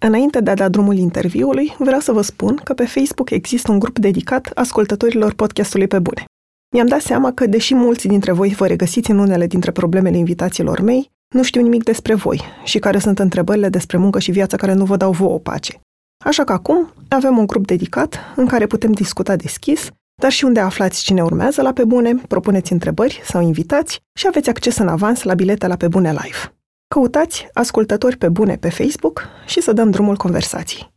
Înainte de a da drumul interviului, vreau să vă spun că pe Facebook există un grup dedicat ascultătorilor podcastului pe bune. Mi-am dat seama că, deși mulți dintre voi vă regăsiți în unele dintre problemele invitațiilor mei, nu știu nimic despre voi și care sunt întrebările despre muncă și viața care nu vă dau vouă pace. Așa că acum avem un grup dedicat în care putem discuta deschis, dar și unde aflați cine urmează la Pe Bune, propuneți întrebări sau invitați și aveți acces în avans la bilete la Pe Bune Live. Căutați ascultători pe bune pe Facebook și să dăm drumul conversației.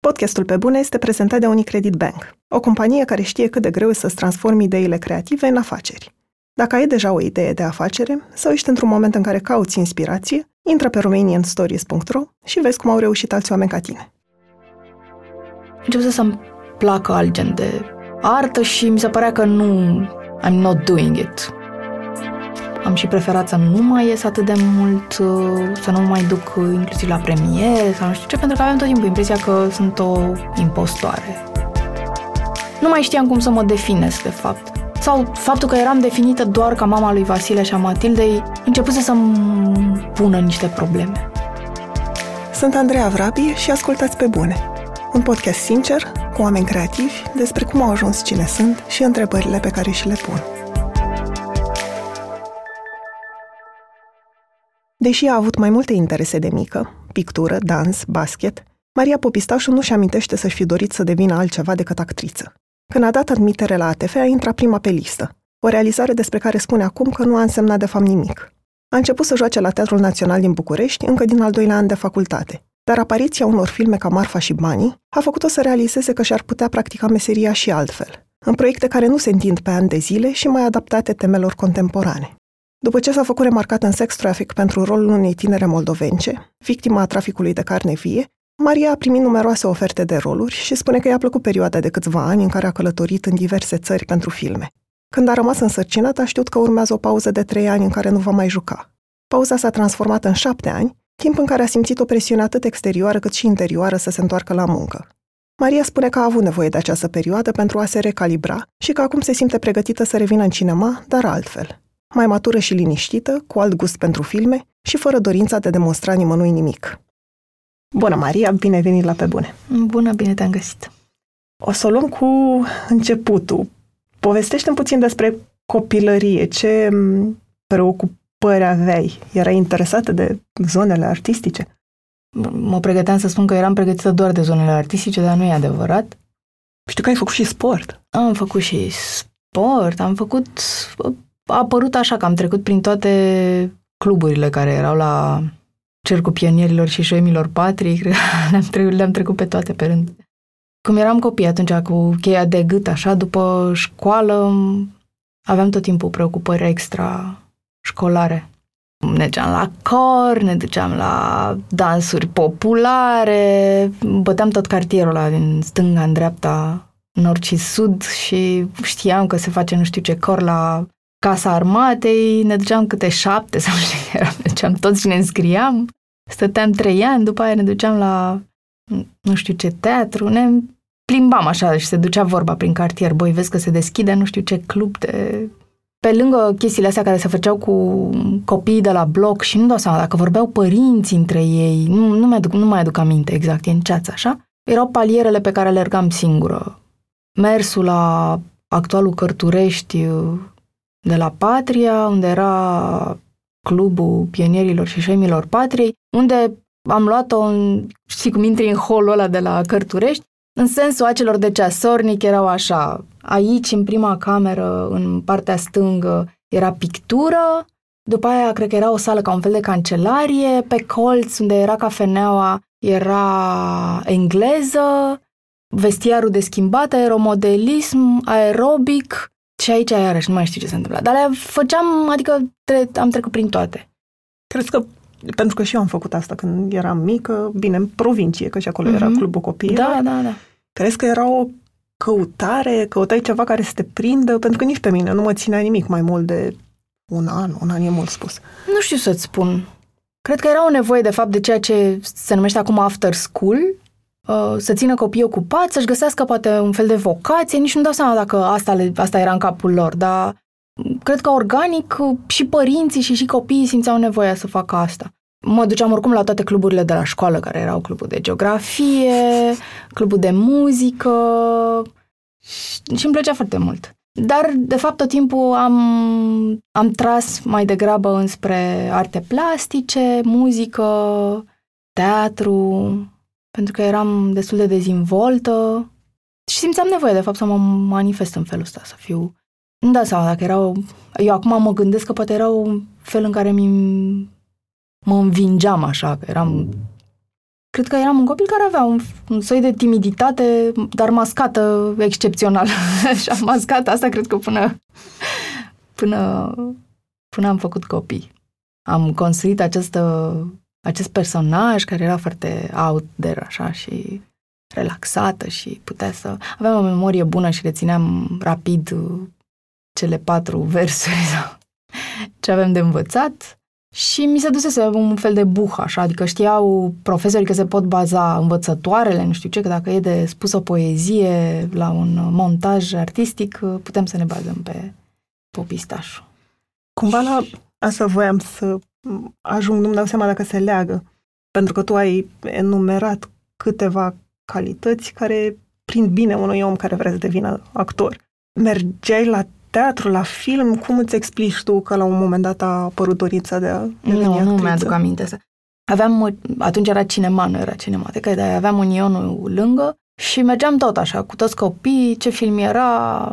Podcastul Pe Bune este prezentat de Unicredit Bank, o companie care știe cât de greu e să-ți transformi ideile creative în afaceri. Dacă ai deja o idee de afacere sau ești într-un moment în care cauți inspirație, intră pe romanianstories.ro și vezi cum au reușit alți oameni ca tine. Început să-mi placă alt gen de artă și mi se părea că nu I'm not doing it. Am și preferat să nu mai ies atât de mult, uh, să nu mai duc inclusiv la premiere sau nu știu ce, pentru că aveam tot timpul impresia că sunt o impostoare. Nu mai știam cum să mă definesc, de fapt. Sau faptul că eram definită doar ca mama lui Vasile și a Matildei începuse să-mi pună niște probleme. Sunt Andreea Vrabie și ascultați pe bune. Un podcast sincer, cu oameni creativi, despre cum au ajuns cine sunt și întrebările pe care și le pun. Deși a avut mai multe interese de mică, pictură, dans, basket, Maria Popistașu nu-și amintește să-și fi dorit să devină altceva decât actriță. Când a dat admitere la ATF, a intrat prima pe listă, o realizare despre care spune acum că nu a însemnat de fapt nimic. A început să joace la Teatrul Național din București încă din al doilea an de facultate, dar apariția unor filme ca Marfa și Banii a făcut-o să realizeze că și-ar putea practica meseria și altfel, în proiecte care nu se întind pe ani de zile și mai adaptate temelor contemporane. După ce s-a făcut remarcat în sex traffic pentru rolul unei tinere moldovence, victima a traficului de carne vie, Maria a primit numeroase oferte de roluri și spune că i-a plăcut perioada de câțiva ani în care a călătorit în diverse țări pentru filme. Când a rămas însărcinat, a știut că urmează o pauză de trei ani în care nu va mai juca. Pauza s-a transformat în șapte ani, timp în care a simțit o presiune atât exterioară cât și interioară să se întoarcă la muncă. Maria spune că a avut nevoie de această perioadă pentru a se recalibra și că acum se simte pregătită să revină în cinema, dar altfel mai matură și liniștită, cu alt gust pentru filme și fără dorința de a demonstra nimănui nimic. Bună, Maria, bine ai venit la Pe Bune! Bună, bine te-am găsit! O să o luăm cu începutul. Povestește-mi puțin despre copilărie. Ce preocupări aveai? Erai interesată de zonele artistice? Mă pregăteam să spun că eram pregătită doar de zonele artistice, dar nu e adevărat. Știu că ai făcut și sport. Am făcut și sport, am făcut a apărut așa că am trecut prin toate cluburile care erau la Cercul Pionierilor și Șoimilor Patrii, le-am, trecut, le-am trecut pe toate pe rând. Cum eram copii atunci cu cheia de gât, așa, după școală, aveam tot timpul preocupări extra școlare. Ne duceam la cor, ne duceam la dansuri populare, băteam tot cartierul ăla din stânga în dreapta, nord și sud și știam că se face nu știu ce cor la Casa Armatei, ne duceam câte șapte sau știu, ne duceam toți și ne înscriam. Stăteam trei ani, după aia ne duceam la nu știu ce teatru, ne plimbam așa și se ducea vorba prin cartier. Băi, vezi că se deschide nu știu ce club de... Pe lângă chestiile astea care se făceau cu copiii de la bloc și nu dau seama, dacă vorbeau părinți între ei, nu, nu, mai aduc, nu mai aduc aminte exact, e în ceață, așa, erau palierele pe care alergam singură. Mersul la actualul Cărturești, de la Patria, unde era clubul pionierilor și șemilor Patriei, unde am luat-o, în, știi cum intri în holul ăla de la Cărturești, în sensul acelor de ceasornic erau așa, aici, în prima cameră, în partea stângă, era pictură, după aia cred că era o sală ca un fel de cancelarie, pe colț, unde era cafeneaua, era engleză, vestiarul de schimbat, aeromodelism, aerobic, și aici, iarăși, nu mai știu ce se întâmplă. Dar le făceam, adică tre- am trecut prin toate. Crezi că, pentru că și eu am făcut asta când eram mică, bine, în provincie, că și acolo mm-hmm. era mhm. clubul copiilor. Da, da, da. Crezi că era o căutare, căutai ceva care să te prindă? Pentru că nici pe mine nu mă ținea nimic mai mult de un an, un an e mult spus. Nu știu să-ți spun. Cred că era o nevoie, de fapt, de ceea ce se numește acum after school, Uh, să țină copiii ocupați, să-și găsească poate un fel de vocație, nici nu dau seama dacă asta, le, asta era în capul lor, dar cred că organic și părinții și și copiii simțeau nevoia să facă asta. Mă duceam oricum la toate cluburile de la școală, care erau clubul de geografie, clubul de muzică și îmi plăcea foarte mult. Dar, de fapt, tot timpul am, am tras mai degrabă înspre arte plastice, muzică, teatru, pentru că eram destul de dezvoltă și simțeam nevoie, de fapt, să mă manifest în felul ăsta, să fiu... Nu dau seama dacă erau... Eu acum mă gândesc că poate era un fel în care mi mă învingeam așa, că eram... Cred că eram un copil care avea un, un soi de timiditate, dar mascată excepțional. Așa, mascată, asta cred că până, până, până am făcut copii. Am construit această, acest personaj care era foarte out there, așa, și relaxată și putea să... Aveam o memorie bună și rețineam rapid cele patru versuri ce avem de învățat. Și mi se dusese un fel de buh, așa, adică știau profesorii că se pot baza învățătoarele, nu știu ce, că dacă e de spus o poezie la un montaj artistic, putem să ne bazăm pe popistașul. Cumva la asta voiam să ajung, nu-mi dau seama dacă se leagă, pentru că tu ai enumerat câteva calități care prind bine unui om care vrea să devină actor. Mergeai la teatru, la film, cum îți explici tu că la un moment dat a apărut dorința de a deveni Nu, actriță? nu mi-aduc aminte să. Aveam, atunci era cinema, nu era cinematecă, dar aveam un ionul lângă și mergeam tot așa, cu toți copiii, ce film era.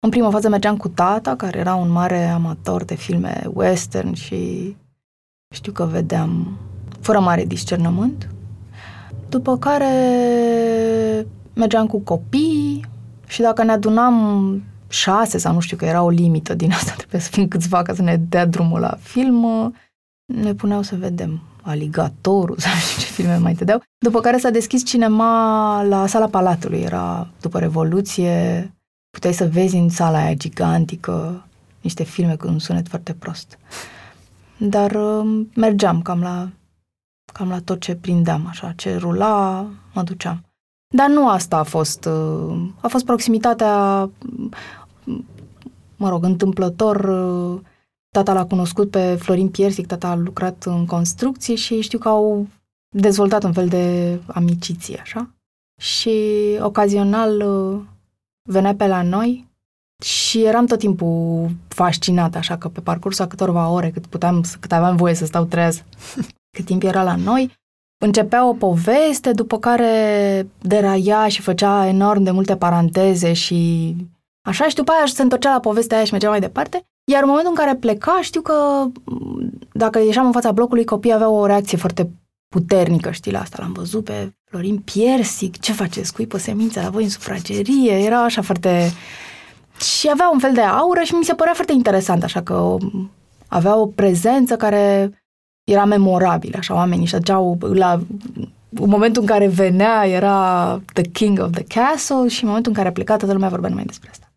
În prima fază mergeam cu tata, care era un mare amator de filme western și știu că vedeam fără mare discernământ. După care mergeam cu copii și dacă ne adunam șase sau nu știu că era o limită din asta, trebuie să fim câțiva ca să ne dea drumul la film, ne puneau să vedem Aligatorul sau nu știu ce filme mai dădeau. După care s-a deschis cinema la sala Palatului, era după Revoluție, puteai să vezi în sala aia gigantică niște filme cu un sunet foarte prost. Dar uh, mergeam cam la, cam la tot ce prindeam, așa, ce rula, mă duceam. Dar nu asta a fost. Uh, a fost proximitatea, mă rog, întâmplător. Uh, tata l-a cunoscut pe Florin Piersic, tata a lucrat în construcție și știu că au dezvoltat un fel de amiciție, așa. Și ocazional uh, venea pe la noi și eram tot timpul fascinat, așa că pe parcursul a câtorva ore, cât puteam, cât aveam voie să stau treaz, cât timp era la noi, începea o poveste, după care deraia și făcea enorm de multe paranteze și așa și după aia se întorcea la povestea aia și mergea mai departe. Iar în momentul în care pleca, știu că dacă ieșeam în fața blocului, copiii aveau o reacție foarte puternică, știi, la asta. L-am văzut pe Florin Piersic, ce faceți, scuipă semințe la voi în sufragerie, era așa foarte... Și avea un fel de aură și mi se părea foarte interesant, așa că avea o prezență care era memorabil, așa, oamenii și aduceau la în momentul în care venea era the king of the castle și în momentul în care a plecat toată lumea vorbea numai despre asta.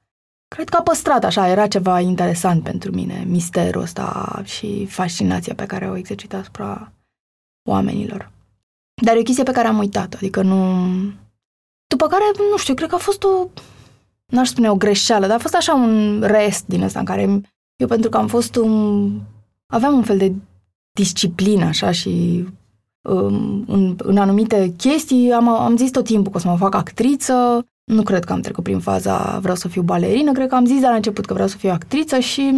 Cred că a păstrat așa, era ceva interesant pentru mine, misterul ăsta și fascinația pe care o exercita asupra oamenilor. Dar e o chestie pe care am uitat adică nu... După care, nu știu, cred că a fost o, n-aș spune o greșeală, dar a fost așa un rest din ăsta în care eu pentru că am fost un... aveam un fel de disciplină, așa, și um, în, în anumite chestii am, am zis tot timpul că o să mă fac actriță, nu cred că am trecut prin faza vreau să fiu balerină, cred că am zis de la început că vreau să fiu actriță și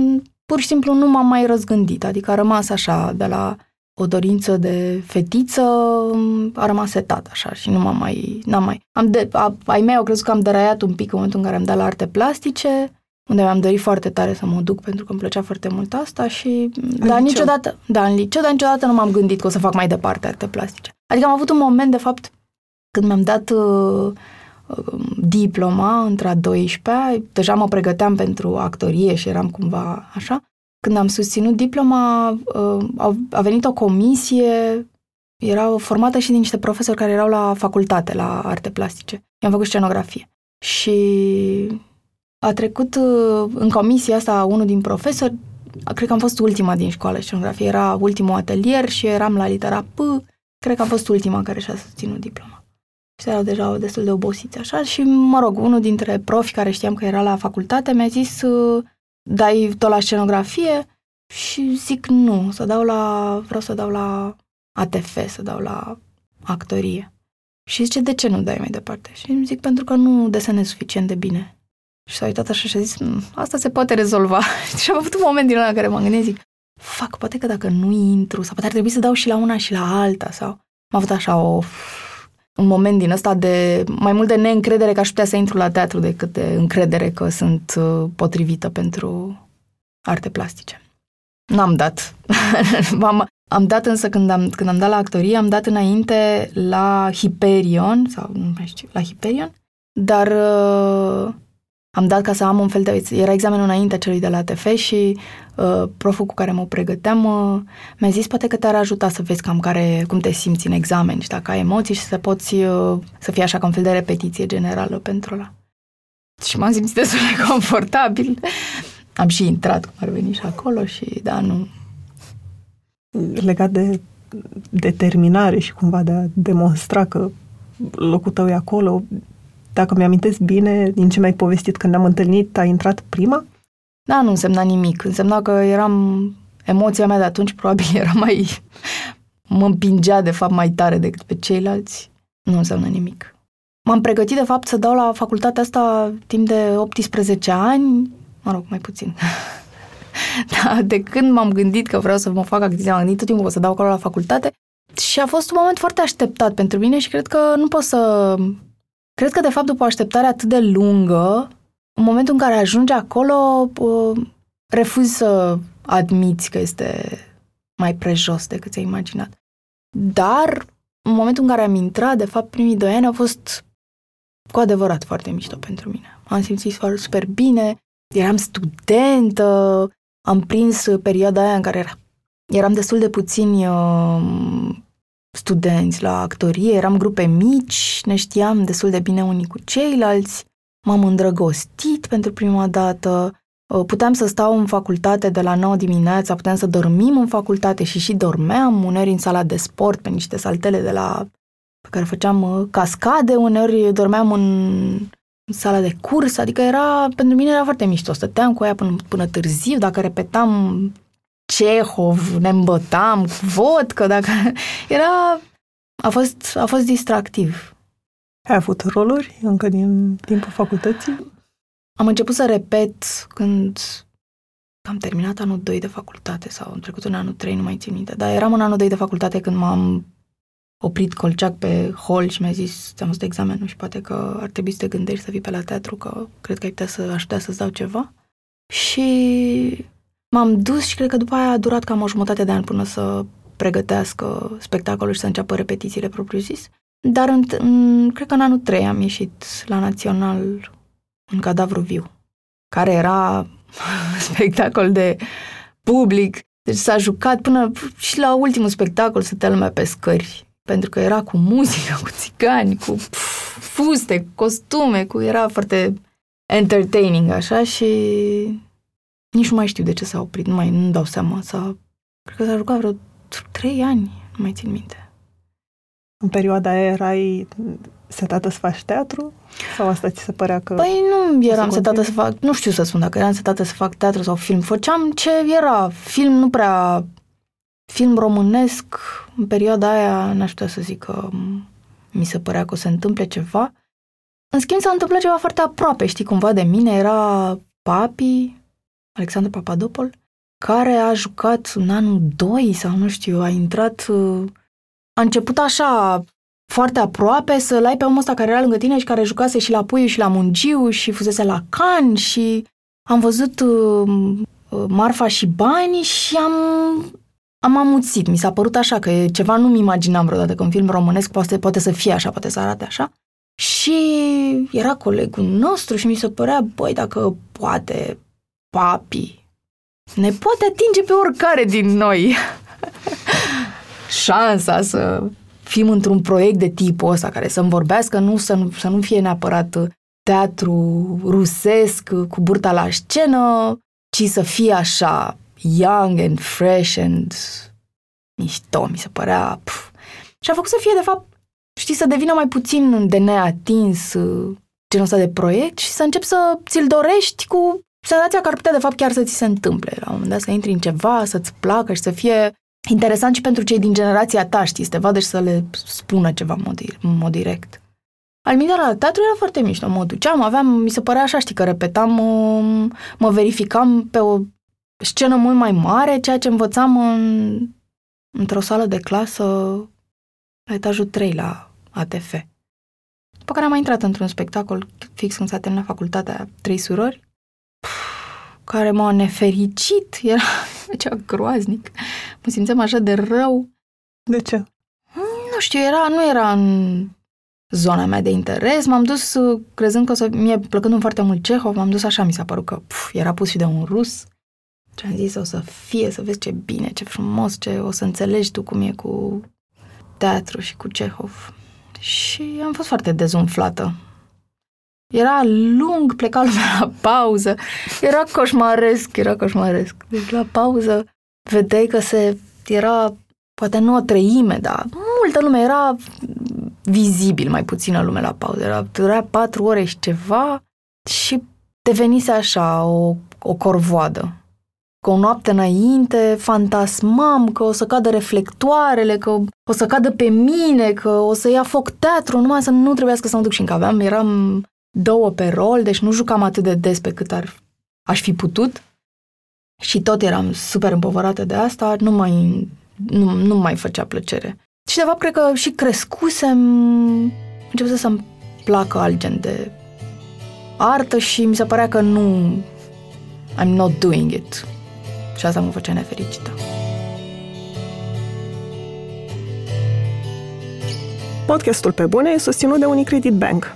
pur și simplu nu m-am mai răzgândit, adică a rămas așa de la o dorință de fetiță a rămas setat așa și nu m-am mai, n-am mai, am de, a, ai mei au crezut că am deraiat un pic în momentul în care am dat la arte plastice, unde mi-am dorit foarte tare să mă duc pentru că îmi plăcea foarte mult asta și în dar liceu. niciodată, da, în liceu, dar niciodată nu m-am gândit că o să fac mai departe arte plastice. Adică am avut un moment, de fapt, când mi-am dat uh, uh, diploma între a 12 deja mă pregăteam pentru actorie și eram cumva așa. Când am susținut diploma, uh, a, a venit o comisie, era formată și din niște profesori care erau la facultate, la arte plastice. I-am făcut scenografie. Și a trecut uh, în comisia asta unul din profesori, cred că am fost ultima din școală scenografie, era ultimul atelier și eram la litera P, cred că am fost ultima care și-a susținut diploma. Și erau deja destul de obosiți așa și, mă rog, unul dintre profi care știam că era la facultate mi-a zis uh, dai tot la scenografie și zic nu, să dau la, vreau să dau la ATF, să dau la actorie. Și zice, de ce nu dai mai departe? Și îmi zic, pentru că nu desenez suficient de bine. Și s-a uitat așa și a zis, mm, asta se poate rezolva. și am avut un moment din ăla în care m-am gândit, zic, fac, poate că dacă nu intru, sau poate ar trebui să dau și la una și la alta, sau... Am avut așa o, un moment din ăsta de, mai mult de neîncredere că aș putea să intru la teatru decât de încredere că sunt uh, potrivită pentru arte plastice. N-am dat. am, am dat însă când am, când am dat la actorie, am dat înainte la Hyperion, sau nu mai știu, la Hyperion, dar uh, am dat ca să am un fel de... Era examenul înainte celui de la TF și uh, proful cu care mă pregăteam uh, mi-a zis poate că te-ar ajuta să vezi cam care, cum te simți în examen și dacă ai emoții și să poți uh, să fie așa ca un fel de repetiție generală pentru ăla. Și m-am simțit destul de confortabil. Am și intrat cum ar veni și acolo și da, nu... Legat de determinare și cumva de a demonstra că locul tău e acolo, dacă mi-amintesc bine, din ce mi-ai povestit când ne-am întâlnit, a intrat prima? Da, nu însemna nimic. Însemna că eram... Emoția mea de atunci probabil era mai... mă împingea, de fapt, mai tare decât pe ceilalți. Nu înseamnă nimic. M-am pregătit, de fapt, să dau la facultatea asta timp de 18 ani, mă rog, mai puțin. da, de când m-am gândit că vreau să mă fac actriță, am gândit tot timpul o să dau acolo la facultate și a fost un moment foarte așteptat pentru mine și cred că nu pot să Cred că, de fapt, după o așteptare atât de lungă, în momentul în care ajungi acolo, refuzi să admiți că este mai prejos decât ți-ai imaginat. Dar, în momentul în care am intrat, de fapt, primii doi ani au fost cu adevărat foarte mișto pentru mine. Am simțit super bine, eram studentă, am prins perioada aia în care era, eram destul de puțini uh, studenți la actorie, eram grupe mici, ne știam destul de bine unii cu ceilalți, m-am îndrăgostit pentru prima dată, uh, puteam să stau în facultate de la 9 dimineața, puteam să dormim în facultate și și dormeam, uneori în sala de sport, pe niște saltele de la pe care făceam uh, cascade, uneori dormeam în sala de curs, adică era, pentru mine era foarte mișto, stăteam cu ea până, până târziu, dacă repetam Cehov, ne îmbătam cu vodcă, dacă... Era... A fost, a fost distractiv. Ai avut roluri încă din timpul facultății? Am început să repet când am terminat anul 2 de facultate sau am trecut în anul 3, nu mai țin minte, dar eram în anul 2 de facultate când m-am oprit Colceac pe hol și mi-a zis, ți-am de examenul și poate că ar trebui să te gândești să vii pe la teatru, că cred că ai putea să, aș putea să-ți dau ceva. Și M-am dus și cred că după aia a durat cam o jumătate de an până să pregătească spectacolul și să înceapă repetițiile propriu-zis. Dar în, în, cred că în anul 3 am ieșit la Național în cadavru viu, care era spectacol de public. Deci s-a jucat până și la ultimul spectacol să lumea pe scări. Pentru că era cu muzică, cu țigani, cu fuste, cu costume, cu era foarte entertaining așa și nici nu mai știu de ce s-a oprit, nu mai nu dau seama. S-a, cred că s-a jucat vreo trei ani, nu mai țin minte. În perioada aia erai setată să faci teatru? Sau asta ți se părea că... Păi nu eram setată să fac, nu știu să spun dacă eram setată să fac teatru sau film. Făceam ce era. Film nu prea... Film românesc, în perioada aia, n-aș putea să zic că mi se părea că o să întâmple ceva. În schimb, s-a întâmplat ceva foarte aproape, știi, cumva de mine. Era Papi, Alexandru Papadopol, care a jucat în anul 2 sau nu știu, a intrat, uh, a început așa foarte aproape să-l ai pe omul ăsta care era lângă tine și care jucase și la Puiu și la Mungiu și fusese la Can și am văzut uh, uh, Marfa și banii și am, am amuțit. Mi s-a părut așa că ceva nu-mi imaginam vreodată că un film românesc poate, poate să fie așa, poate să arate așa. Și era colegul nostru și mi se părea, băi, dacă poate papi, ne poate atinge pe oricare din noi șansa să fim într-un proiect de tipul ăsta care să-mi vorbească, nu să, nu să nu fie neapărat teatru rusesc cu burta la scenă, ci să fie așa young and fresh and mișto, mi se părea. Pf. Și a făcut să fie, de fapt, știi, să devină mai puțin de neatins genul ăsta de proiect și să încep să ți-l dorești cu senzația că ar putea de fapt chiar să ți se întâmple la un moment dat, să intri în ceva, să-ți placă și să fie interesant și pentru cei din generația ta, știi, să te vadă și să le spună ceva în mod, în mod direct. Al meu la teatru era foarte mișto, mă duceam, aveam, mi se părea așa, știi, că repetam, um, mă verificam pe o scenă mult mai mare, ceea ce învățam în, într-o sală de clasă la etajul 3 la ATF. După care am mai intrat într-un spectacol fix când s-a terminat facultatea Trei Surori, care m-a nefericit, era cea groaznic. Mă simțeam așa de rău. De ce? Nu știu, era, nu era în zona mea de interes. M-am dus crezând că o să, mie plăcându-mi foarte mult Cehov, m-am dus așa, mi s-a părut că puf, era pus și de un rus. Și am zis, o să fie, să vezi ce bine, ce frumos, ce o să înțelegi tu cum e cu teatru și cu Cehov. Și am fost foarte dezumflată. Era lung, pleca lumea la pauză. Era coșmaresc, era coșmaresc. Deci la pauză vedeai că se era, poate nu o treime, dar multă lume era vizibil, mai puțină lume la pauză. Era, era patru ore și ceva și devenise așa o, o corvoadă că o noapte înainte fantasmam că o să cadă reflectoarele, că o să cadă pe mine, că o să ia foc teatru, numai să nu trebuiască să mă duc și încă aveam, eram două pe rol, deci nu jucam atât de des pe cât ar, aș fi putut și tot eram super împovărată de asta, nu mai, nu, nu mai făcea plăcere. Și de fapt cred că și crescusem, început să-mi placă alt gen de artă și mi se părea că nu I'm not doing it și asta mă făcea nefericită. Podcastul Pe Bune e susținut de Unicredit Bank,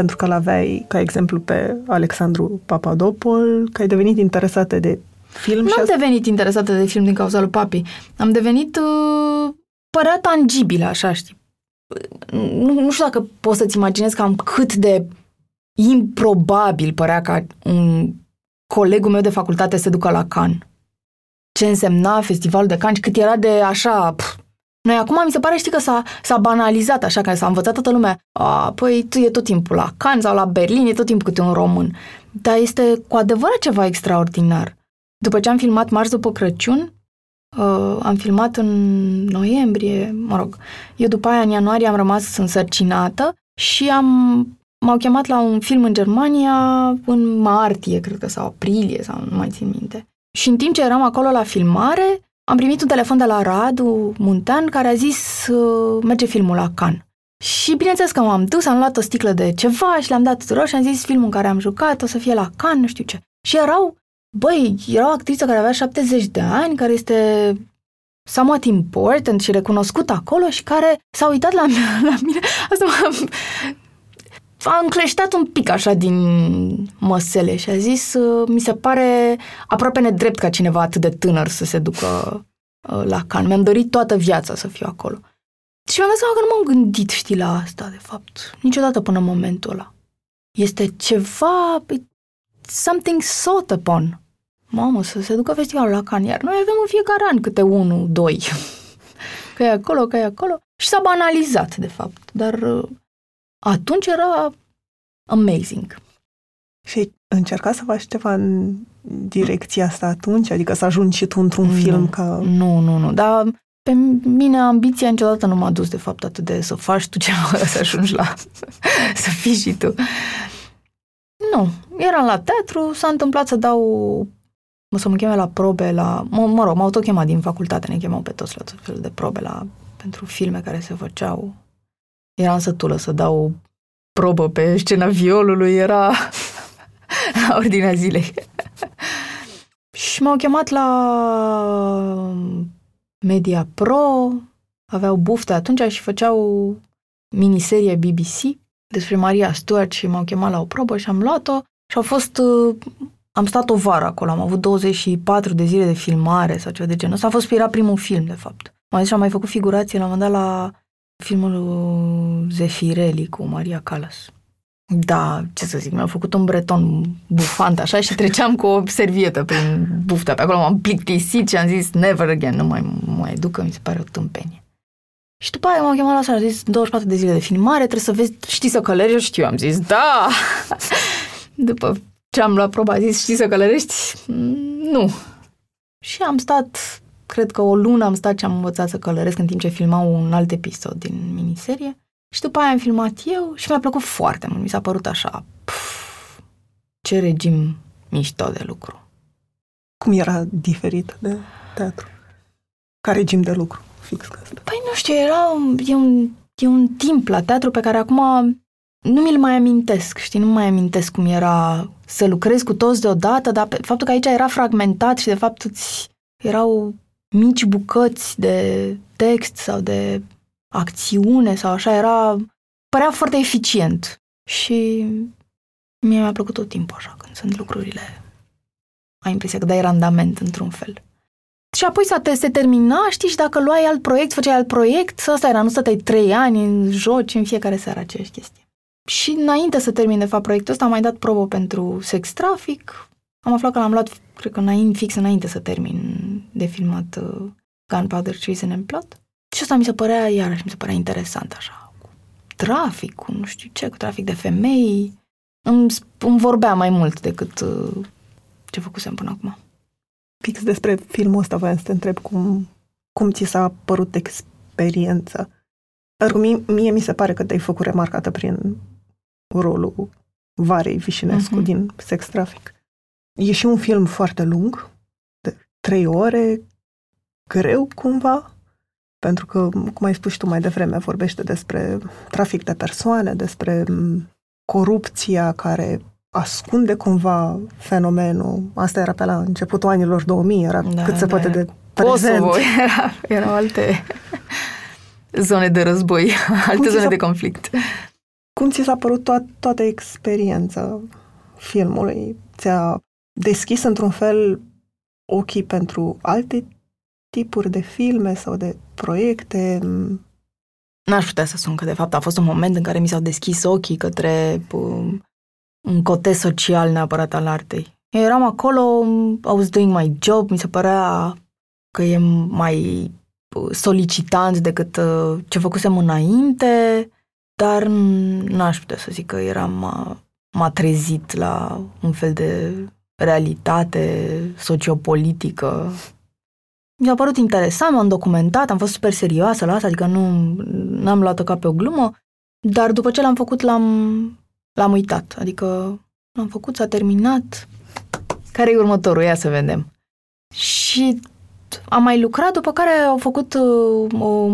pentru că l-aveai ca exemplu pe Alexandru Papadopol, că ai devenit interesată de film. Nu și am asta... devenit interesată de film din cauza lui Papi. Am devenit uh, părea tangibilă, așa, știi. Nu, nu știu dacă poți să-ți imaginezi cam cât de improbabil părea ca un colegul meu de facultate să ducă la Cannes. Ce însemna festivalul de Cannes, cât era de așa, pf, noi acum mi se pare, știi, că s-a, s-a banalizat așa, că s-a învățat toată lumea. A, păi tu e tot timpul la Cannes sau la Berlin, e tot timpul câte un român. Dar este cu adevărat ceva extraordinar. După ce am filmat Mars după Crăciun, uh, am filmat în noiembrie, mă rog, eu după aia în ianuarie am rămas însărcinată și am, m-au chemat la un film în Germania în martie, cred că, sau aprilie, sau nu mai țin minte. Și în timp ce eram acolo la filmare, am primit un telefon de la Radu Muntean care a zis uh, merge filmul la Cannes. Și bineînțeles că m-am dus, am luat o sticlă de ceva și le-am dat tuturor și am zis filmul în care am jucat o să fie la Cannes, nu știu ce. Și erau, băi, era o actriță care avea 70 de ani, care este somewhat important și recunoscut acolo și care s-a uitat la mine, la mine. Asta m-a, a încleștat un pic așa din măsele și a zis, uh, mi se pare aproape nedrept ca cineva atât de tânăr să se ducă uh, la Can. Mi-am dorit toată viața să fiu acolo. Și mi-am dat seama că nu m-am gândit, știi, la asta, de fapt, niciodată până în momentul ăla. Este ceva, something sought upon. Mamă, să se ducă festivalul la Cannes, iar noi avem în fiecare an câte unul, doi. că e acolo, că e acolo. Și s-a banalizat, de fapt. Dar uh, atunci era amazing. Și încerca să faci ceva în direcția asta atunci? Adică să ajungi și tu într-un nu, film ca... Nu, nu, nu, dar pe mine ambiția niciodată nu m-a dus de fapt atât de să faci tu ceva, să ajungi la... să fii și tu. Nu, eram la teatru, s-a întâmplat să dau mă să mă cheme la probe la... Mă, mă rog, m-au tot chemat din facultate, ne chemau pe toți la tot fel de probe la, pentru filme care se făceau Eram sătulă să dau probă pe scena violului, era la ordinea zilei. și m-au chemat la Media Pro, aveau bufte atunci și făceau miniserie BBC despre Maria Stuart și m-au chemat la o probă și am luat-o și au fost uh, am stat o vară acolo, am avut 24 de zile de filmare sau ceva de genul ăsta. A fost era primul film, de fapt. Mai zis, am mai făcut figurație la un moment dat la filmul Zefirelli cu Maria Callas. Da, ce să zic, mi-au făcut un breton bufant așa și treceam cu o servietă prin bufta pe acolo, m-am plictisit și am zis never again, nu mai, mai duc, că mi se pare o tâmpenie. Și după aia m-au chemat la seara, a zis 24 de zile de filmare, trebuie să vezi, știi să călărești? Eu știu, am zis, da! după ce am luat proba, a zis, știi să călărești? Mm, nu. Și am stat, cred că o lună am stat și am învățat să călăresc în timp ce filmau un alt episod din miniserie. Și după aia am filmat eu și mi-a plăcut foarte mult. Mi s-a părut așa, puf, ce regim mișto de lucru. Cum era diferit de teatru? Ca regim de lucru, fix ca asta? Păi nu știu, era un, e, un, e un timp la teatru pe care acum nu mi-l mai amintesc, știi, nu mai amintesc cum era să lucrezi cu toți deodată, dar faptul că aici era fragmentat și de fapt îți erau mici bucăți de text sau de acțiune sau așa, era, părea foarte eficient. Și mie mi-a plăcut tot timpul așa, când sunt lucrurile, ai impresia că dai randament într-un fel. Și apoi să te, se termina, știi, și dacă luai alt proiect, făceai alt proiect, asta era, nu stăteai trei ani în joci în fiecare seară aceeași chestie. Și înainte să termin, de fapt, proiectul ăsta, am mai dat probă pentru sex traffic. Am aflat că l-am luat, cred că înainte, fix înainte să termin de filmat uh, Gunpowder Treason and Plot. Și asta mi se părea, iarăși, mi se părea interesant așa. Cu trafic, cu nu știu ce, cu trafic de femei. Îmi, îmi vorbea mai mult decât uh, ce făcusem până acum. Fix despre filmul ăsta voiam să te întreb cum, cum ți s-a părut experiența. Mie, mie mi se pare că te-ai făcut remarcată prin rolul Varei Vișinescu uh-huh. din Sex Traffic. E și un film foarte lung, de trei ore, greu cumva, pentru că, cum ai spus și tu mai devreme, vorbește despre trafic de persoane, despre corupția care ascunde cumva fenomenul. Asta era pe la începutul anilor 2000, era da, cât se da, poate de prezent. Kosovo, era, erau alte zone de război, alte zone de conflict. Cum ți s-a părut to- toată experiența filmului? Ți-a deschis într-un fel ochii pentru alte tipuri de filme sau de proiecte? N-aș putea să spun că, de fapt, a fost un moment în care mi s-au deschis ochii către um, un cote social neapărat al artei. Eu eram acolo, I was doing my job, mi se părea că e mai solicitant decât uh, ce făcusem înainte, dar n-aș putea să zic că eram, m-a trezit la un fel de realitate sociopolitică mi-a părut interesant, m-am documentat, am fost super serioasă la asta, adică nu n-am luat-o ca pe o glumă, dar după ce l-am făcut, l-am, l-am uitat. Adică l-am făcut, s-a terminat. Care e următorul? Ia să vedem. Și am mai lucrat, după care au făcut uh, o,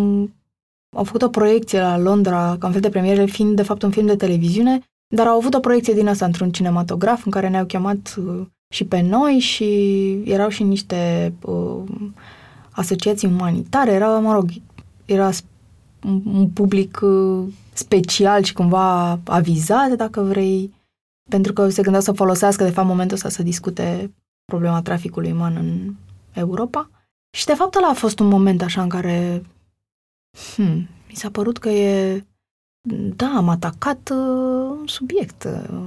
au făcut o proiecție la Londra, ca un fel de premieră, fiind de fapt un film de televiziune, dar au avut o proiecție din asta într-un cinematograf în care ne-au chemat uh, și pe noi și erau și niște uh, asociații umanitare, era, mă rog, era un public uh, special și cumva avizat, dacă vrei, pentru că se gândeau să folosească, de fapt, momentul ăsta să discute problema traficului uman în Europa. Și, de fapt, ăla a fost un moment așa în care hmm, mi s-a părut că e da, am atacat uh, un subiect uh,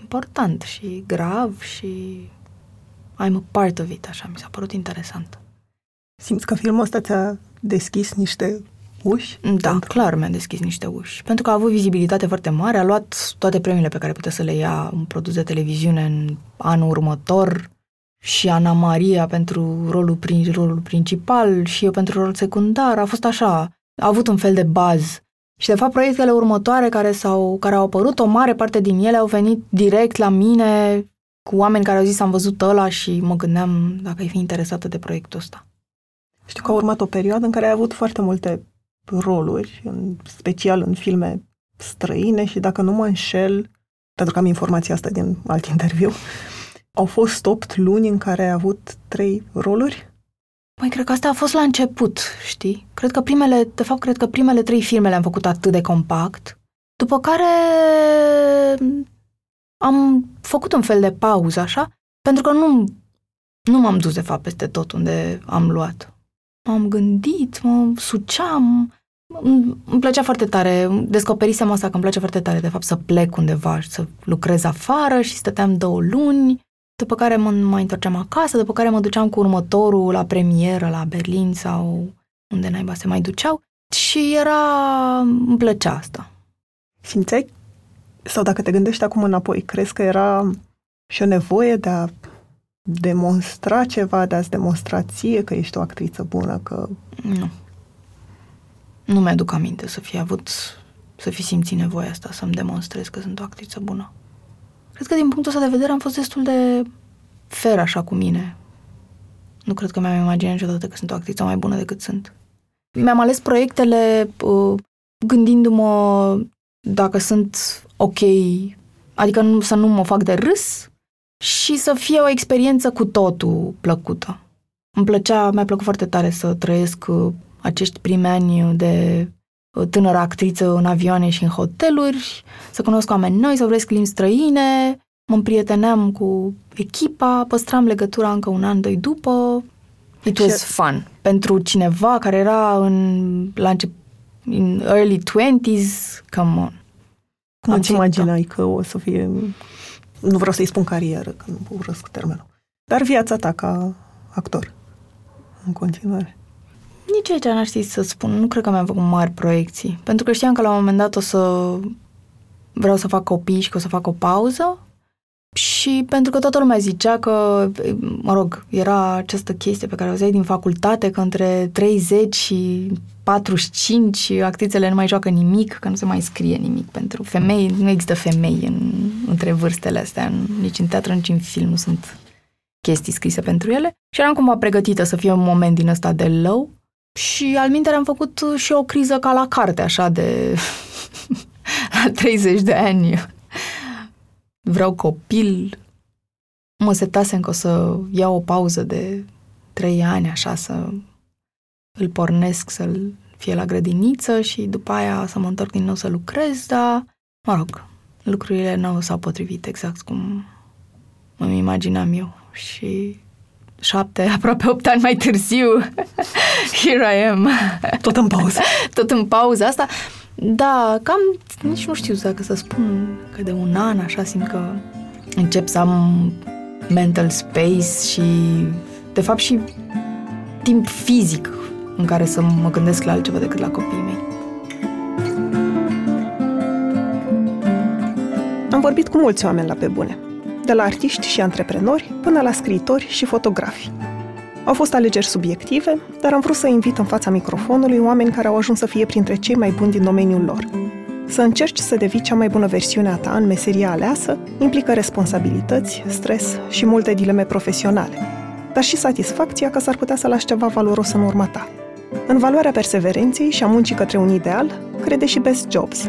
important și grav și I'm a part of it, așa, mi s-a părut interesant. Simți că filmul ăsta ți-a deschis niște uși? Da, pentru... clar mi-a deschis niște uși. Pentru că a avut vizibilitate foarte mare, a luat toate premiile pe care putea să le ia un produs de televiziune în anul următor și Ana Maria pentru rolul, prin, rolul principal și eu pentru rolul secundar. A fost așa, a avut un fel de baz. Și de fapt proiectele următoare care, s-au, care au apărut, o mare parte din ele au venit direct la mine cu oameni care au zis am văzut ăla și mă gândeam dacă ai fi interesată de proiectul ăsta. Știu că a urmat o perioadă în care ai avut foarte multe roluri, în special în filme străine și dacă nu mă înșel, pentru că am informația asta din alt interviu, au fost 8 luni în care ai avut trei roluri? Mai cred că asta a fost la început, știi? Cred că primele, de fapt, cred că primele trei filme le-am făcut atât de compact, după care am făcut un fel de pauză, așa, Pentru că nu, nu m-am dus, de fapt, peste tot unde am luat. M-am gândit, mă suceam, îmi plăcea foarte tare, descoperisem asta că îmi place foarte tare, de fapt, să plec undeva, să lucrez afară și stăteam două luni, după care mă mai întorceam acasă, după care mă duceam cu următorul la premieră la Berlin sau unde naiba se mai duceau și era, îmi plăcea asta. Simțeai, sau dacă te gândești acum înapoi, crezi că era și o nevoie de a demonstra ceva, de a-ți demonstra ție că ești o actriță bună, că... Nu. Nu mi-aduc aminte să fi avut, să fi simțit nevoia asta, să-mi demonstrez că sunt o actriță bună. Cred că din punctul ăsta de vedere am fost destul de fer așa cu mine. Nu cred că mi-am imaginat niciodată că sunt o actriță mai bună decât sunt. Mi-am ales proiectele uh, gândindu-mă dacă sunt ok, adică nu, să nu mă fac de râs și să fie o experiență cu totul plăcută. Îmi plăcea, mi-a plăcut foarte tare să trăiesc uh, acești primi ani de uh, tânără actriță în avioane și în hoteluri, să cunosc oameni noi, să vorbesc limbi străine, mă împrieteneam cu echipa, păstram legătura încă un an, doi după. It was fun. Pentru cineva care era în, la încep, in early 20s, come on. Cum îți imaginai că o să fie, nu vreau să-i spun carieră, că nu urăsc termenul, dar viața ta ca actor în continuare? Nici aici n-aș ști să spun. Nu cred că mi-am făcut mari proiecții. Pentru că știam că la un moment dat o să vreau să fac copii și că o să fac o pauză. Și pentru că toată lumea zicea că, mă rog, era această chestie pe care o ziceai din facultate, că între 30 și 45 actrițele nu mai joacă nimic, că nu se mai scrie nimic pentru femei. Nu există femei în, între vârstele astea, nici în teatru, nici în film, nu sunt chestii scrise pentru ele. Și eram cumva pregătită să fie un moment din ăsta de low și al minter am făcut și o criză ca la carte, așa de la 30 de ani. Vreau copil. Mă setasem că o să iau o pauză de 3 ani, așa, să îl pornesc să-l fie la grădiniță și după aia să mă întorc din nou să lucrez, dar, mă rog, lucrurile nu s-au potrivit exact cum îmi imaginam eu și șapte, aproape opt ani mai târziu, here I am. Tot în pauză. Tot în pauză asta. Da, cam, nici nu știu dacă să spun că de un an, așa simt că încep să am mental space și, de fapt, și timp fizic în care să mă gândesc la altceva decât la copiii mei. Am vorbit cu mulți oameni la pe bune de la artiști și antreprenori până la scriitori și fotografi. Au fost alegeri subiective, dar am vrut să invit în fața microfonului oameni care au ajuns să fie printre cei mai buni din domeniul lor. Să încerci să devii cea mai bună versiune a ta în meseria aleasă implică responsabilități, stres și multe dileme profesionale, dar și satisfacția că s-ar putea să lași ceva valoros în urma ta. În valoarea perseverenței și a muncii către un ideal, crede și Best Jobs,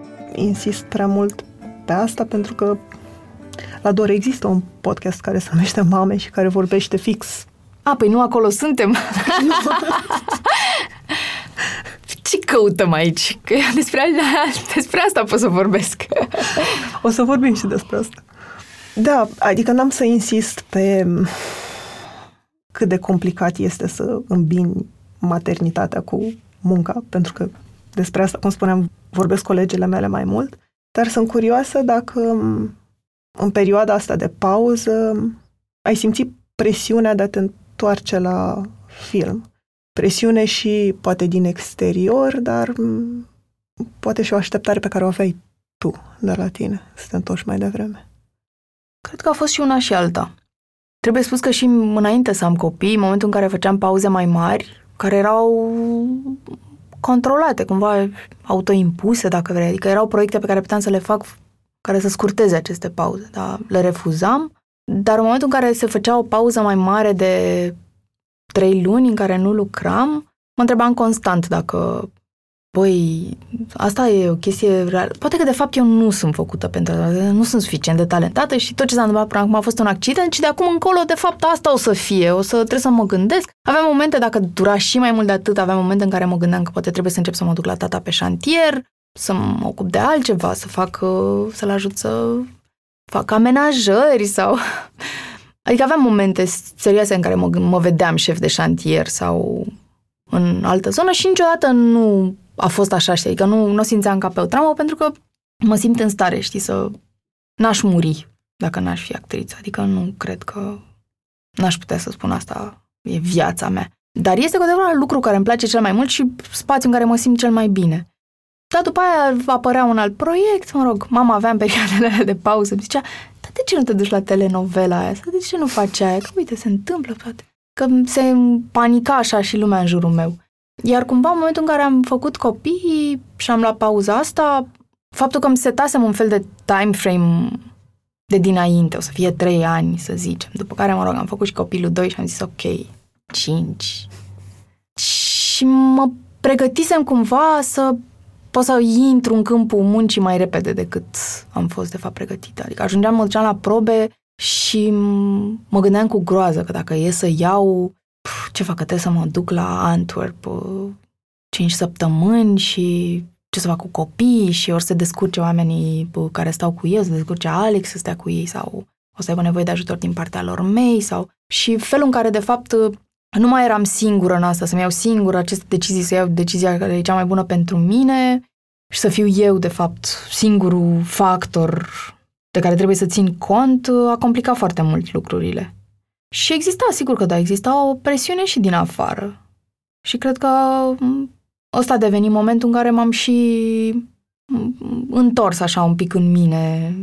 insist prea mult pe asta pentru că la Dor există un podcast care se numește Mame și care vorbește fix. A, păi nu acolo suntem. Ce căutăm aici? Că despre, despre asta pot să vorbesc. o să vorbim și despre asta. Da, adică n-am să insist pe cât de complicat este să îmbini maternitatea cu munca, pentru că despre asta, cum spuneam, vorbesc colegele mele mai mult, dar sunt curioasă dacă în perioada asta de pauză ai simțit presiunea de a te întoarce la film. Presiune și poate din exterior, dar poate și o așteptare pe care o aveai tu de la tine, să te întorci mai devreme. Cred că a fost și una și alta. Trebuie spus că și înainte să am copii, în momentul în care făceam pauze mai mari, care erau controlate, cumva autoimpuse, dacă vrei. Adică erau proiecte pe care puteam să le fac care să scurteze aceste pauze, dar le refuzam. Dar în momentul în care se făcea o pauză mai mare de trei luni în care nu lucram, mă întrebam constant dacă Păi, asta e o chestie reală. Poate că, de fapt, eu nu sunt făcută pentru asta, nu sunt suficient de talentată și tot ce s-a întâmplat până acum a fost un accident și de acum încolo, de fapt, asta o să fie. O să trebuie să mă gândesc. Aveam momente, dacă dura și mai mult de atât, aveam momente în care mă gândeam că poate trebuie să încep să mă duc la tata pe șantier, să mă ocup de altceva, să fac, uh, să-l ajut să fac amenajări sau... Adică aveam momente serioase în care mă, mă vedeam șef de șantier sau în altă zonă și niciodată nu a fost așa, știi, adică nu, nu o simțeam ca pe o traumă pentru că mă simt în stare, știi, să n-aș muri dacă n-aș fi actriță. Adică nu cred că n-aș putea să spun asta, e viața mea. Dar este cu adevărat lucru care îmi place cel mai mult și spațiu în care mă simt cel mai bine. Dar după aia apărea un alt proiect, mă rog, mama avea în perioadele alea de pauză, îmi zicea, dar de ce nu te duci la telenovela aia? Sau de ce nu faci aia? Că uite, se întâmplă, frate. Că se panica așa și lumea în jurul meu. Iar cumva în momentul în care am făcut copii și am luat pauza asta, faptul că îmi setasem un fel de time frame de dinainte, o să fie trei ani, să zicem. După care, mă rog, am făcut și copilul 2 și am zis, ok, 5. Și mă pregătisem cumva să pot să intru în câmpul muncii mai repede decât am fost, de fapt, pregătită. Adică ajungeam, mă duceam la probe și mă gândeam cu groază că dacă e să iau ce fac, că trebuie să mă duc la Antwerp 5 săptămâni și ce să fac cu copiii și ori să descurce oamenii care stau cu ei, să descurce Alex să stea cu ei sau o să aibă nevoie de ajutor din partea lor mei sau... Și felul în care, de fapt, nu mai eram singură în asta, să-mi iau singură aceste decizii, să iau decizia care e cea mai bună pentru mine și să fiu eu, de fapt, singurul factor de care trebuie să țin cont, a complicat foarte mult lucrurile. Și exista, sigur că da, exista o presiune și din afară. Și cred că ăsta a devenit momentul în care m-am și întors așa un pic în mine.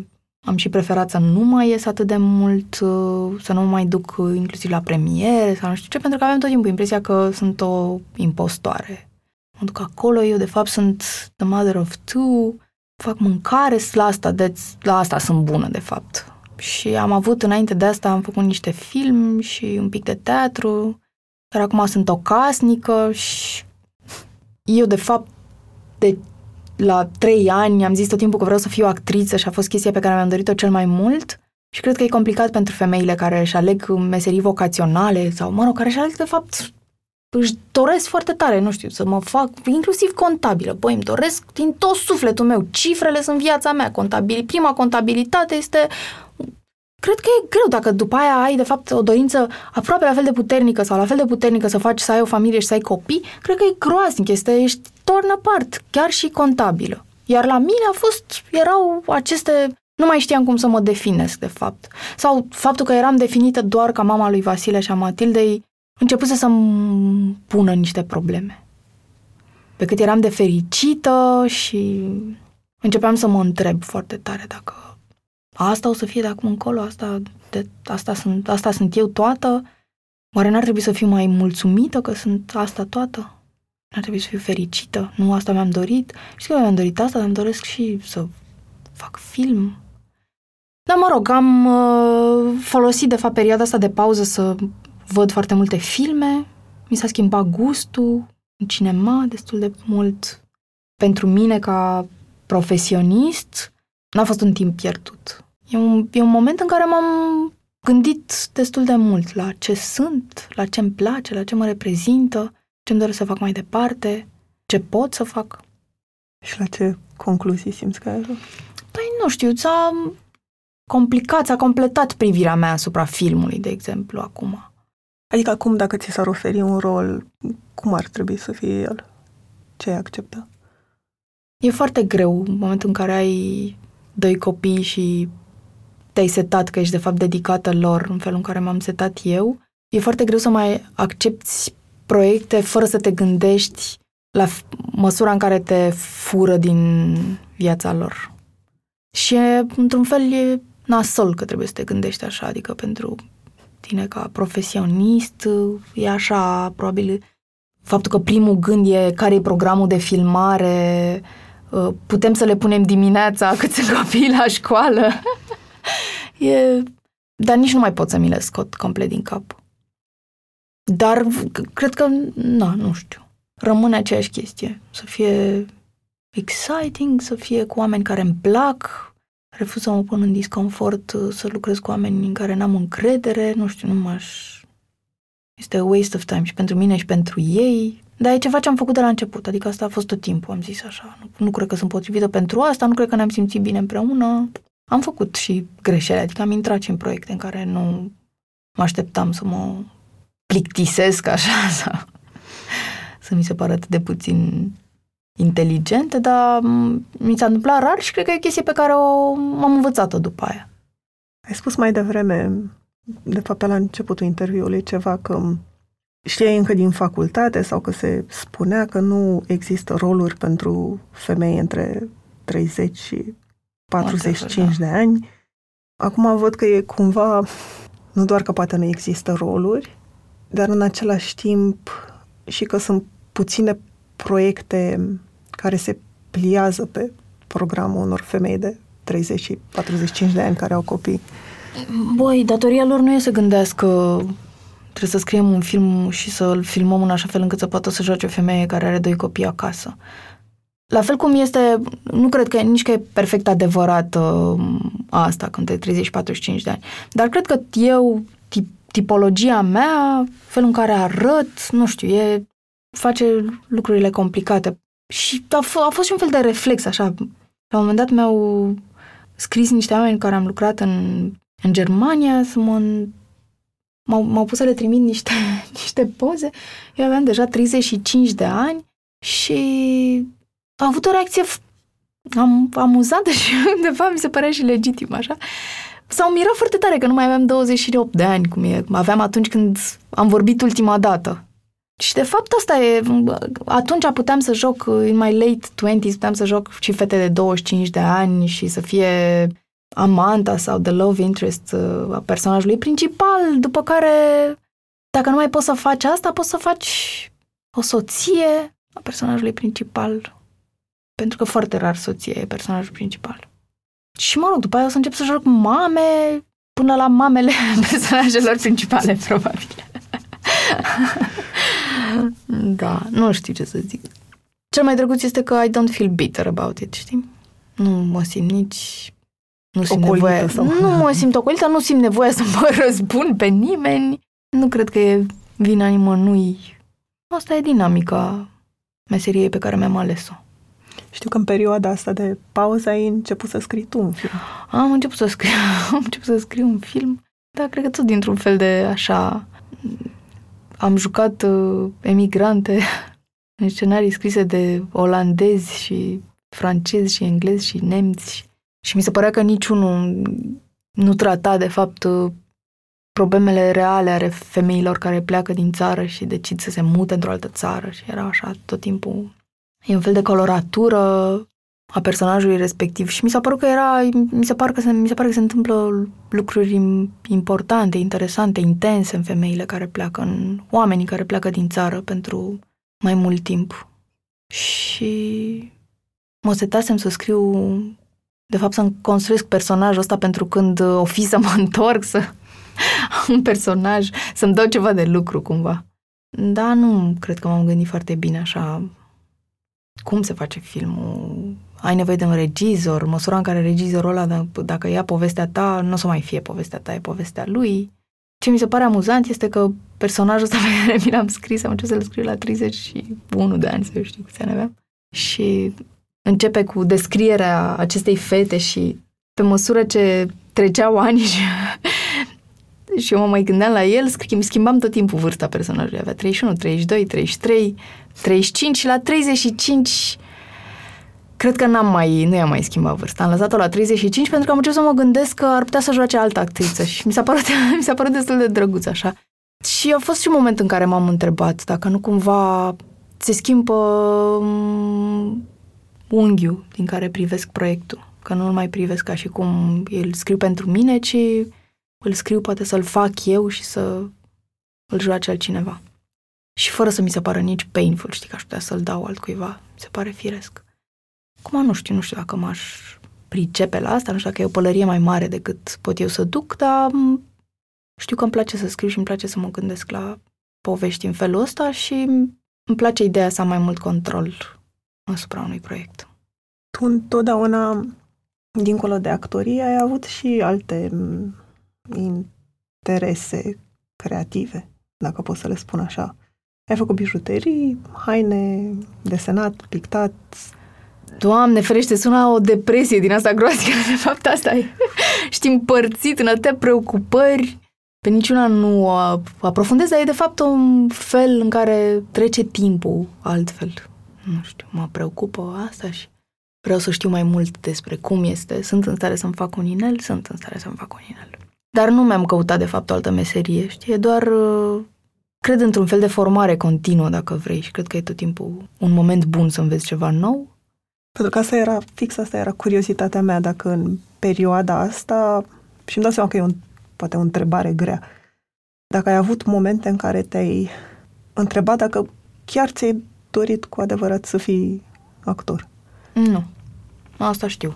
Am și preferat să nu mai ies atât de mult, să nu mai duc inclusiv la premiere sau nu știu ce, pentru că aveam tot timpul impresia că sunt o impostoare. Mă duc acolo, eu de fapt sunt the mother of two, fac mâncare, la asta, de, la asta sunt bună de fapt. Și am avut, înainte de asta, am făcut niște film și un pic de teatru, dar acum sunt o casnică și eu, de fapt, de la trei ani am zis tot timpul că vreau să fiu actriță și a fost chestia pe care mi-am dorit-o cel mai mult. Și cred că e complicat pentru femeile care își aleg meserii vocaționale sau, mă rog, care își aleg, de fapt, își doresc foarte tare, nu știu, să mă fac inclusiv contabilă. Băi, îmi doresc din tot sufletul meu. Cifrele sunt viața mea. Contabil, prima contabilitate este Cred că e greu dacă după aia ai, de fapt, o dorință aproape la fel de puternică sau la fel de puternică să faci să ai o familie și să ai copii, cred că e groaznic, este, ești torn apart, chiar și contabilă. Iar la mine a fost, erau aceste, nu mai știam cum să mă definesc, de fapt. Sau faptul că eram definită doar ca mama lui Vasile și a Matildei, începuse să-mi pună niște probleme. Pe cât eram de fericită și începeam să mă întreb foarte tare dacă asta o să fie de acum încolo, asta, de, asta, sunt, asta sunt eu toată, oare n-ar trebui să fiu mai mulțumită că sunt asta toată? N-ar trebui să fiu fericită? Nu asta mi-am dorit? Știi că mi-am dorit asta, dar îmi doresc și să fac film. Dar mă rog, am uh, folosit de fapt perioada asta de pauză să văd foarte multe filme, mi s-a schimbat gustul în cinema destul de mult. Pentru mine ca profesionist, n-a fost un timp pierdut. E un, e un moment în care m-am gândit destul de mult la ce sunt, la ce îmi place, la ce mă reprezintă, ce îmi doresc să fac mai departe, ce pot să fac. Și la ce concluzii simți că ai ajuns? Păi nu știu, s-a complicat, s-a completat privirea mea asupra filmului, de exemplu, acum. Adică acum, dacă ți s-ar oferi un rol, cum ar trebui să fie el? Ce ai accepta? E foarte greu în momentul în care ai doi copii și te-ai setat că ești de fapt dedicată lor în felul în care m-am setat eu, e foarte greu să mai accepti proiecte fără să te gândești la măsura în care te fură din viața lor. Și e, într-un fel e nasol că trebuie să te gândești așa, adică pentru tine ca profesionist e așa, probabil faptul că primul gând e care e programul de filmare, uh, putem să le punem dimineața cât sunt copiii la școală. E, dar nici nu mai pot să mi le scot complet din cap. Dar cred că, na, nu știu, rămâne aceeași chestie. Să fie exciting, să fie cu oameni care îmi plac, refuz să mă pun în disconfort, să lucrez cu oameni în care n-am încredere, nu știu, nu m-aș... Este a waste of time și pentru mine și pentru ei. Dar e ceva ce am făcut de la început, adică asta a fost tot timpul, am zis așa. Nu, nu cred că sunt potrivită pentru asta, nu cred că ne-am simțit bine împreună. Am făcut și greșeli, adică am intrat și în proiecte în care nu mă așteptam să mă plictisesc așa sau să mi se pară atât de puțin inteligente, dar mi s-a întâmplat rar și cred că e o chestie pe care o, am învățat-o după aia. Ai spus mai devreme, de fapt la începutul interviului, ceva că știai încă din facultate sau că se spunea că nu există roluri pentru femei între 30 și 45 de ani. Acum văd că e cumva, nu doar că poate nu există roluri, dar în același timp și că sunt puține proiecte care se pliază pe programul unor femei de 30 și 45 de ani care au copii. Băi, datoria lor nu e să gândească trebuie să scriem un film și să-l filmăm în așa fel încât să poată să joace o femeie care are doi copii acasă. La fel cum este, nu cred că nici că e perfect adevărat uh, asta, când e 30-45 de ani, dar cred că eu, tip, tipologia mea, felul în care arăt, nu știu, e, face lucrurile complicate. Și a, f- a fost și un fel de reflex, așa. La un moment dat mi-au scris niște oameni care am lucrat în, în Germania să mă m-au, m-au pus să le trimit niște, niște poze. Eu aveam deja 35 de ani și am avut o reacție am, amuzantă și de fapt mi se părea și legitim, așa. S-au mirat foarte tare că nu mai aveam 28 de ani, cum e, aveam atunci când am vorbit ultima dată. Și de fapt asta e, atunci puteam să joc, în mai late 20s, puteam să joc și fete de 25 de ani și să fie amanta sau the love interest uh, a personajului principal, după care, dacă nu mai poți să faci asta, poți să faci o soție a personajului principal. Pentru că foarte rar soție e personajul principal. Și mă rog, după aia o să încep să joc mame până la mamele personajelor principale, probabil. da, nu știu ce să zic. Cel mai drăguț este că I don't feel bitter about it, știi? Nu mă simt nici nu simt ocolită nevoie, sau... nu mă simt ocolită, nu simt nevoie să mă răzbun pe nimeni. Nu cred că e vina nimănui. Asta e dinamica meseriei pe care mi-am ales-o. Știu că în perioada asta de pauză ai început să scrii tu un film. Am început să scriu, am început să scriu un film, dar cred că tot dintr-un fel de așa... Am jucat uh, emigrante în scenarii scrise de olandezi și francezi și englezi și nemți și mi se părea că niciunul nu trata, de fapt, problemele reale ale femeilor care pleacă din țară și decid să se mute într-o altă țară și era așa tot timpul. E un fel de coloratură a personajului respectiv și mi s-a părut că era, mi se pare că se, mi se pare că se întâmplă lucruri importante, interesante, intense în femeile care pleacă, în oamenii care pleacă din țară pentru mai mult timp. Și mă setasem să scriu de fapt să-mi construiesc personajul ăsta pentru când uh, o fi să mă întorc, să un personaj, să-mi dau ceva de lucru cumva. Da, nu cred că m-am gândit foarte bine așa cum se face filmul, ai nevoie de un regizor, măsura în care regizorul ăla, dacă ia povestea ta, nu o să mai fie povestea ta, e povestea lui. Ce mi se pare amuzant este că personajul ăsta pe care mi l-am scris, am început să-l scriu la 31 de ani, să eu știu câți ani aveam. Și începe cu descrierea acestei fete și pe măsură ce treceau ani și, și eu mă mai gândeam la el, schimb, schimbam tot timpul vârsta personajului. Avea 31, 32, 33, 35 și la 35 cred că n-am mai, nu i-am mai schimbat vârsta. Am lăsat-o la 35 pentru că am început să mă gândesc că ar putea să joace altă actriță și mi s-a părut, mi s-a părut destul de drăguț așa. Și a fost și un moment în care m-am întrebat dacă nu cumva se schimbă unghiul din care privesc proiectul. Că nu-l mai privesc ca și cum îl scriu pentru mine, ci îl scriu poate să-l fac eu și să îl joace altcineva. Și fără să mi se pară nici painful, știi, că aș putea să-l dau altcuiva. Mi se pare firesc. Acum nu știu, nu știu dacă m-aș pricepe la asta, nu știu dacă e o pălărie mai mare decât pot eu să duc, dar știu că îmi place să scriu și îmi place să mă gândesc la povești în felul ăsta și îmi place ideea să am mai mult control asupra unui proiect. Tu întotdeauna, dincolo de actorie, ai avut și alte interese creative, dacă pot să le spun așa. Ai făcut bijuterii, haine, desenat, pictat. Doamne, ferește, sună o depresie din asta groaznică. De fapt, asta e. Știi, împărțit în atâtea preocupări. Pe niciuna nu aprofundez, dar e de fapt un fel în care trece timpul altfel. Nu știu, mă preocupă asta și vreau să știu mai mult despre cum este. Sunt în stare să-mi fac un inel? Sunt în stare să-mi fac un inel. Dar nu mi-am căutat, de fapt, o altă meserie, știi? E doar uh, cred într-un fel de formare continuă, dacă vrei, și cred că e tot timpul un moment bun să înveți ceva nou. Pentru că asta era, fix asta era curiozitatea mea, dacă în perioada asta, și îmi dau seama că e un, poate o întrebare grea, dacă ai avut momente în care te-ai întrebat dacă chiar ți-ai dorit cu adevărat să fii actor. Nu. Asta știu.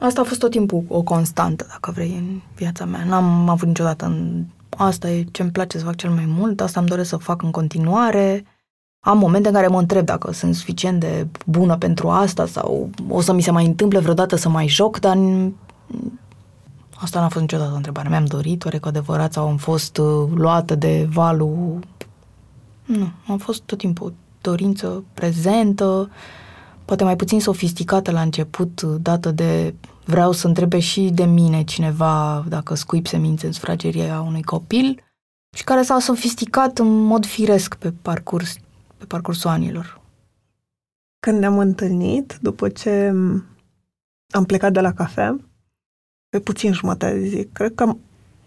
Asta a fost tot timpul o constantă, dacă vrei, în viața mea. N-am avut niciodată în asta e ce îmi place să fac cel mai mult, asta îmi doresc să fac în continuare. Am momente în care mă întreb dacă sunt suficient de bună pentru asta sau o să mi se mai întâmple vreodată să mai joc, dar asta n-a fost niciodată o întrebare. Mi-am dorit, oare cu adevărat, sau am fost uh, luată de valul... Nu, am fost tot timpul dorință prezentă, poate mai puțin sofisticată la început, uh, dată de vreau să întrebe și de mine cineva dacă scuip semințe în sufrageria unui copil și care s-a sofisticat în mod firesc pe parcurs, pe parcursul anilor. Când ne-am întâlnit, după ce am plecat de la cafea, pe puțin jumătate de zi, cred că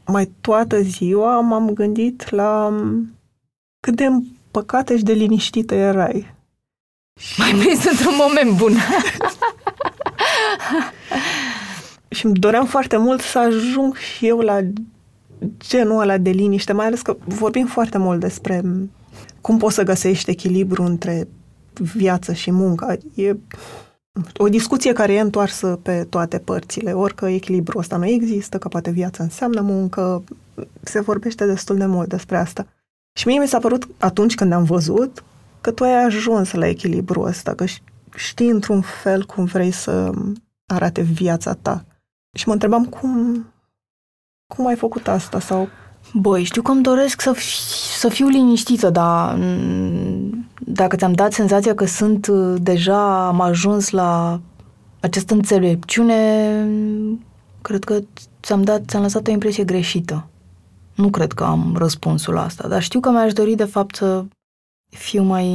mai toată ziua m-am gândit la cât de împăcată și de liniștită erai. Mai prins într-un moment bun. și îmi doream foarte mult să ajung și eu la genul ăla de liniște, mai ales că vorbim foarte mult despre cum poți să găsești echilibru între viață și muncă. E o discuție care e întoarsă pe toate părțile, orică echilibru ăsta nu există, că poate viața înseamnă muncă, se vorbește destul de mult despre asta. Și mie mi s-a părut atunci când am văzut că tu ai ajuns la echilibru ăsta, că știi într-un fel cum vrei să arate viața ta. Și mă întrebam cum, cum ai făcut asta sau... Băi, știu că îmi doresc să, să fiu liniștită, dar dacă ți-am dat senzația că sunt uh, deja, am ajuns la această înțelepciune, cred că ți-am dat, ți-am lăsat o impresie greșită. Nu cred că am răspunsul la asta, dar știu că mi-aș dori de fapt să fiu mai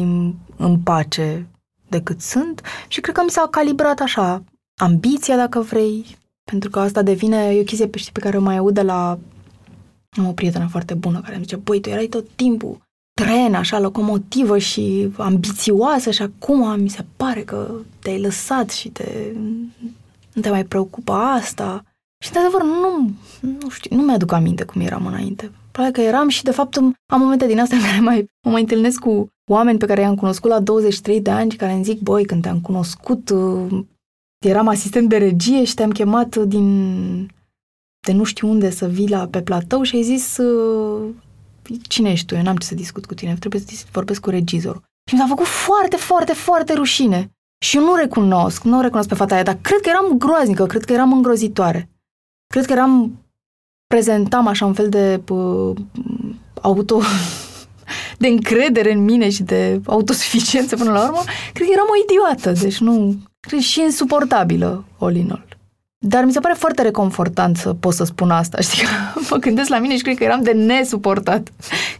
în pace decât sunt și cred că mi s-a calibrat așa ambiția, dacă vrei, pentru că asta devine, e o chestie pe, știi, pe care o mai aud de la am o prietenă foarte bună care îmi zice, băi, tu erai tot timpul tren, așa, locomotivă și ambițioasă și acum mi se pare că te-ai lăsat și te, nu te mai preocupă asta. Și, de adevăr, nu, nu știu, nu mi-aduc aminte cum eram înainte. Probabil că eram și, de fapt, am momente din astea în care mai, mă mai întâlnesc cu oameni pe care i-am cunoscut la 23 de ani și care îmi zic, băi, când te-am cunoscut, eram asistent de regie și te-am chemat din de nu știu unde să vii la, pe platou și ai zis uh, cine ești tu? Eu n-am ce să discut cu tine, trebuie să vorbesc cu regizorul. Și mi s-a făcut foarte, foarte, foarte rușine. Și eu nu recunosc, nu recunosc pe fata aia, dar cred că eram groaznică, cred că eram îngrozitoare. Cred că eram, prezentam așa un fel de uh, auto, de încredere în mine și de autosuficiență până la urmă. Cred că eram o idiotă, deci nu, cred și insuportabilă, all in all. Dar mi se pare foarte reconfortant să pot să spun asta, știi? Mă gândesc la mine și cred că eram de nesuportat.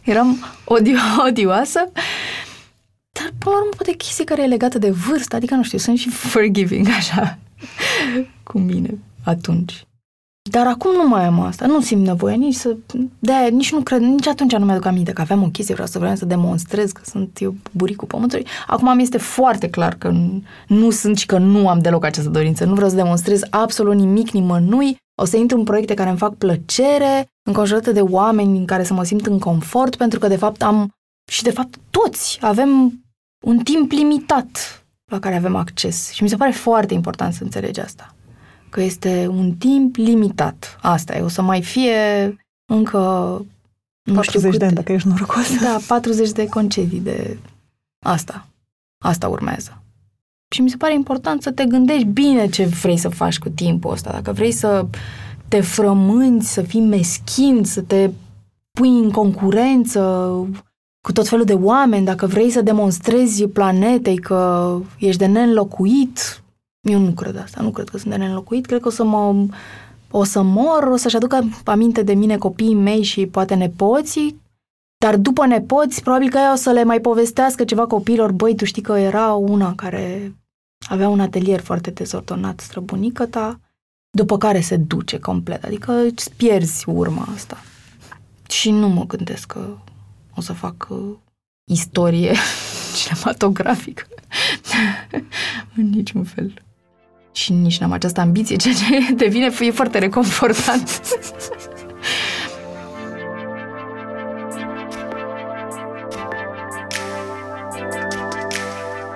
Eram odio- odioasă. Dar, până la urmă, poate chestie care e legată de vârstă, adică, nu știu, sunt și forgiving, așa, cu mine atunci. Dar acum nu mai am asta, nu simt nevoie nici să... de nici nu cred, nici atunci nu mi-aduc aminte că aveam o chestie, vreau să vreau să demonstrez că sunt eu buricul pământului. Acum mi este foarte clar că nu sunt și că nu am deloc această dorință. Nu vreau să demonstrez absolut nimic nimănui. O să intru în proiecte care îmi fac plăcere, înconjurată de oameni în care să mă simt în confort, pentru că de fapt am... Și de fapt toți avem un timp limitat la care avem acces. Și mi se pare foarte important să înțelegi asta că este un timp limitat. Asta e, o să mai fie încă nu 40 știu de ani, dacă ești norocos. Da, 40 de concedii de asta. Asta urmează. Și mi se pare important să te gândești bine ce vrei să faci cu timpul ăsta. Dacă vrei să te frămânți, să fii meschin, să te pui în concurență cu tot felul de oameni, dacă vrei să demonstrezi planetei că ești de neînlocuit, eu nu cred asta, nu cred că sunt de neînlocuit, cred că o să mă o să mor, o să-și aducă aminte de mine copiii mei și poate nepoții, dar după nepoți, probabil că ea o să le mai povestească ceva copiilor, băi, tu știi că era una care avea un atelier foarte dezordonat, străbunică ta, după care se duce complet, adică îți pierzi urma asta. Și nu mă gândesc că o să fac uh, istorie cinematografică în niciun fel. Și nici n-am această ambiție, ceea ce devine e foarte reconfortant.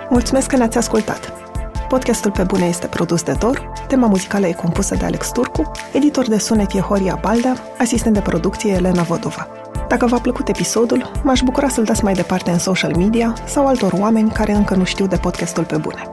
Mulțumesc că ne-ați ascultat! Podcastul Pe Bune este produs de Dor, tema muzicală e compusă de Alex Turcu, editor de sunet e Horia Baldea, asistent de producție Elena Vodova. Dacă v-a plăcut episodul, m-aș bucura să-l dați mai departe în social media sau altor oameni care încă nu știu de podcastul Pe Bune.